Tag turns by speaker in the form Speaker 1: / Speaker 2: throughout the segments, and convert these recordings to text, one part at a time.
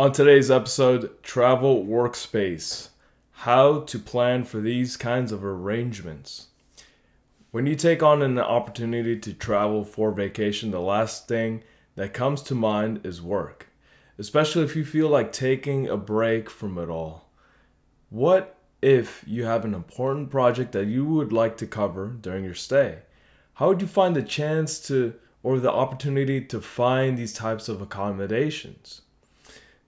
Speaker 1: On today's episode, Travel Workspace How to plan for these kinds of arrangements. When you take on an opportunity to travel for vacation, the last thing that comes to mind is work, especially if you feel like taking a break from it all. What if you have an important project that you would like to cover during your stay? How would you find the chance to or the opportunity to find these types of accommodations?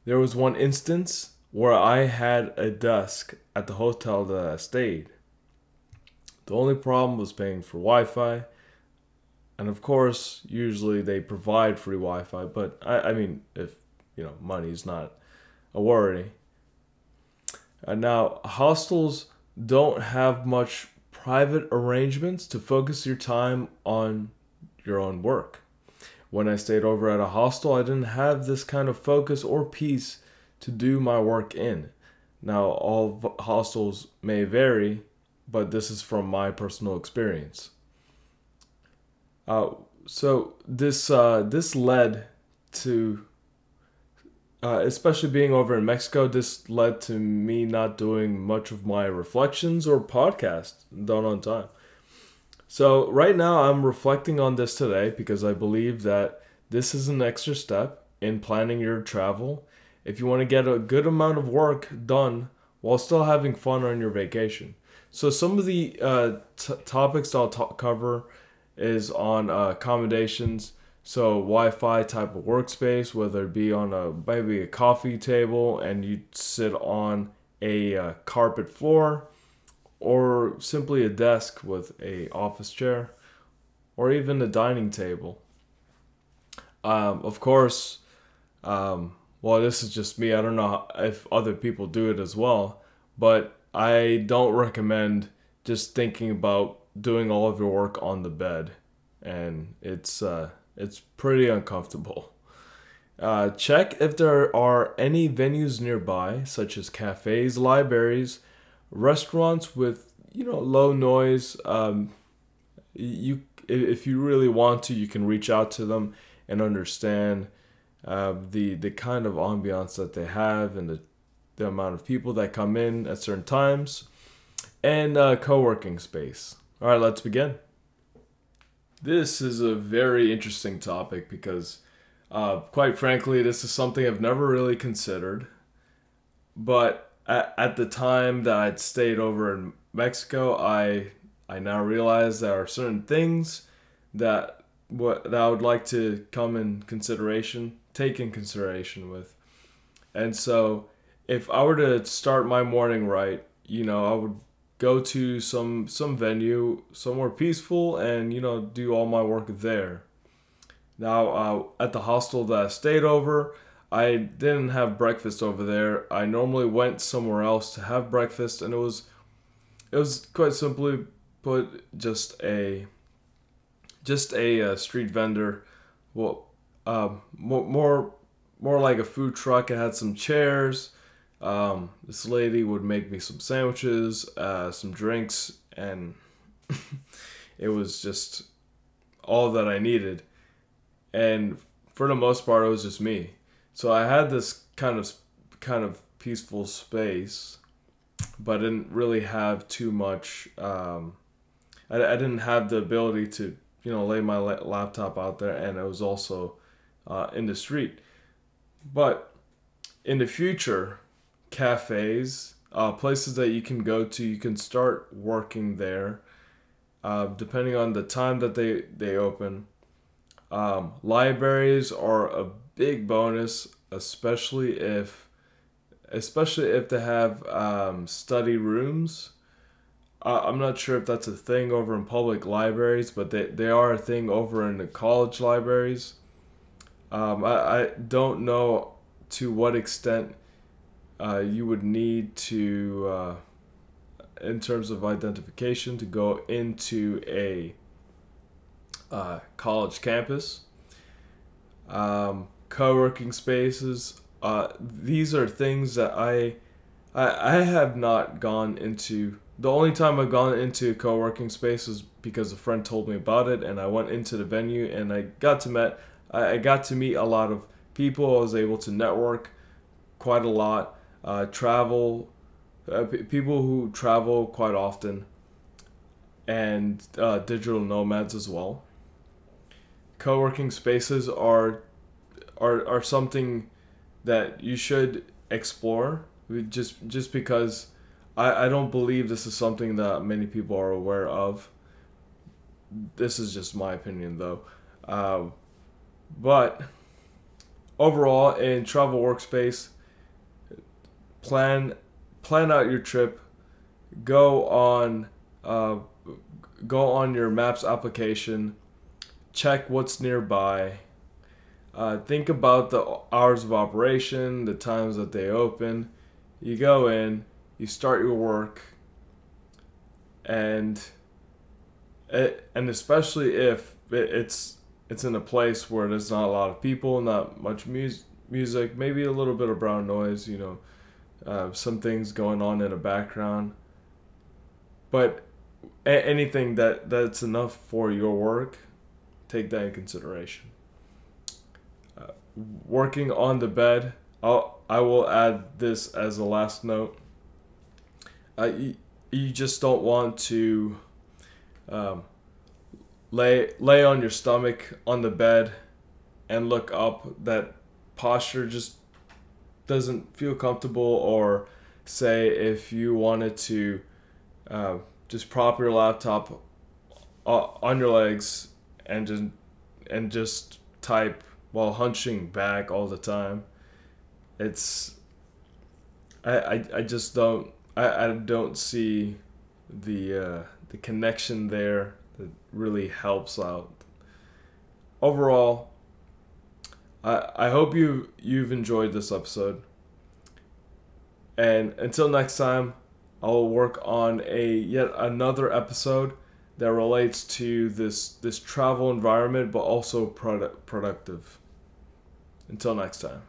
Speaker 1: There was one instance where I had a desk at the hotel that I stayed. The only problem was paying for Wi Fi. And of course, usually they provide free Wi Fi, but I, I mean, if you know, money is not a worry. And now, hostels don't have much private arrangements to focus your time on your own work when I stayed over at a hostel, I didn't have this kind of focus or peace to do my work in. Now, all hostels may vary, but this is from my personal experience. Uh, so this uh, this led to, uh, especially being over in Mexico, this led to me not doing much of my reflections or podcast done on time. So, right now, I'm reflecting on this today because I believe that this is an extra step in planning your travel if you want to get a good amount of work done while still having fun on your vacation. So, some of the uh, t- topics I'll t- cover is on uh, accommodations. So, Wi Fi type of workspace, whether it be on a maybe a coffee table and you sit on a uh, carpet floor or simply a desk with a office chair or even a dining table. Um, of course um, well this is just me. I don't know if other people do it as well but i don't recommend just thinking about doing all of your work on the bed and it's uh, it's pretty uncomfortable. Uh, check if there are any venues nearby such as cafes libraries restaurants with you know low noise um, you if you really want to you can reach out to them and understand uh, the the kind of ambiance that they have and the the amount of people that come in at certain times and uh, co-working space. All right let's begin. This is a very interesting topic because uh, quite frankly this is something i've never really considered but at, at the time that I'd stayed over in Mexico, I I now realize there are certain things that what that I would like to come in consideration, take in consideration with. And so if I were to start my morning right, you know, I would go to some some venue somewhere peaceful and you know do all my work there. Now uh, at the hostel that I stayed over, I didn't have breakfast over there. I normally went somewhere else to have breakfast, and it was it was quite simply put just a just a uh, street vendor. Well, um, more, more more like a food truck. It had some chairs. Um, this lady would make me some sandwiches, uh, some drinks, and it was just all that I needed. And for the most part, it was just me. So I had this kind of kind of peaceful space, but I didn't really have too much. Um, I, I didn't have the ability to you know lay my laptop out there, and it was also uh, in the street. But in the future, cafes, uh, places that you can go to, you can start working there. Uh, depending on the time that they they open. Um, libraries are a big bonus, especially if especially if they have um, study rooms. Uh, I'm not sure if that's a thing over in public libraries, but they, they are a thing over in the college libraries. Um, I, I don't know to what extent uh, you would need to, uh, in terms of identification, to go into a uh, college campus. Um, co-working spaces. Uh, these are things that I, I, I have not gone into. The only time I've gone into co-working space was because a friend told me about it, and I went into the venue and I got to met. I, I got to meet a lot of people. I was able to network, quite a lot. Uh, travel, uh, p- people who travel quite often, and uh, digital nomads as well. Co-working spaces are are are something that you should explore. Just just because I, I don't believe this is something that many people are aware of. This is just my opinion though. Uh, but overall in travel workspace plan plan out your trip go on uh, go on your maps application check what's nearby uh, think about the hours of operation the times that they open you go in you start your work and it, and especially if it's it's in a place where there's not a lot of people, not much mus- music, maybe a little bit of brown noise, you know, uh, some things going on in the background. But a- anything that that's enough for your work, take that in consideration. Uh, working on the bed, I'll I will add this as a last note. Uh, you, you just don't want to. Um, lay lay on your stomach on the bed and look up that posture just doesn't feel comfortable or say if you wanted to uh, just prop your laptop on your legs and just and just type while hunching back all the time it's i i, I just don't I, I don't see the uh, the connection there that really helps out. Overall, I I hope you you've enjoyed this episode. And until next time, I'll work on a yet another episode that relates to this this travel environment but also product productive. Until next time.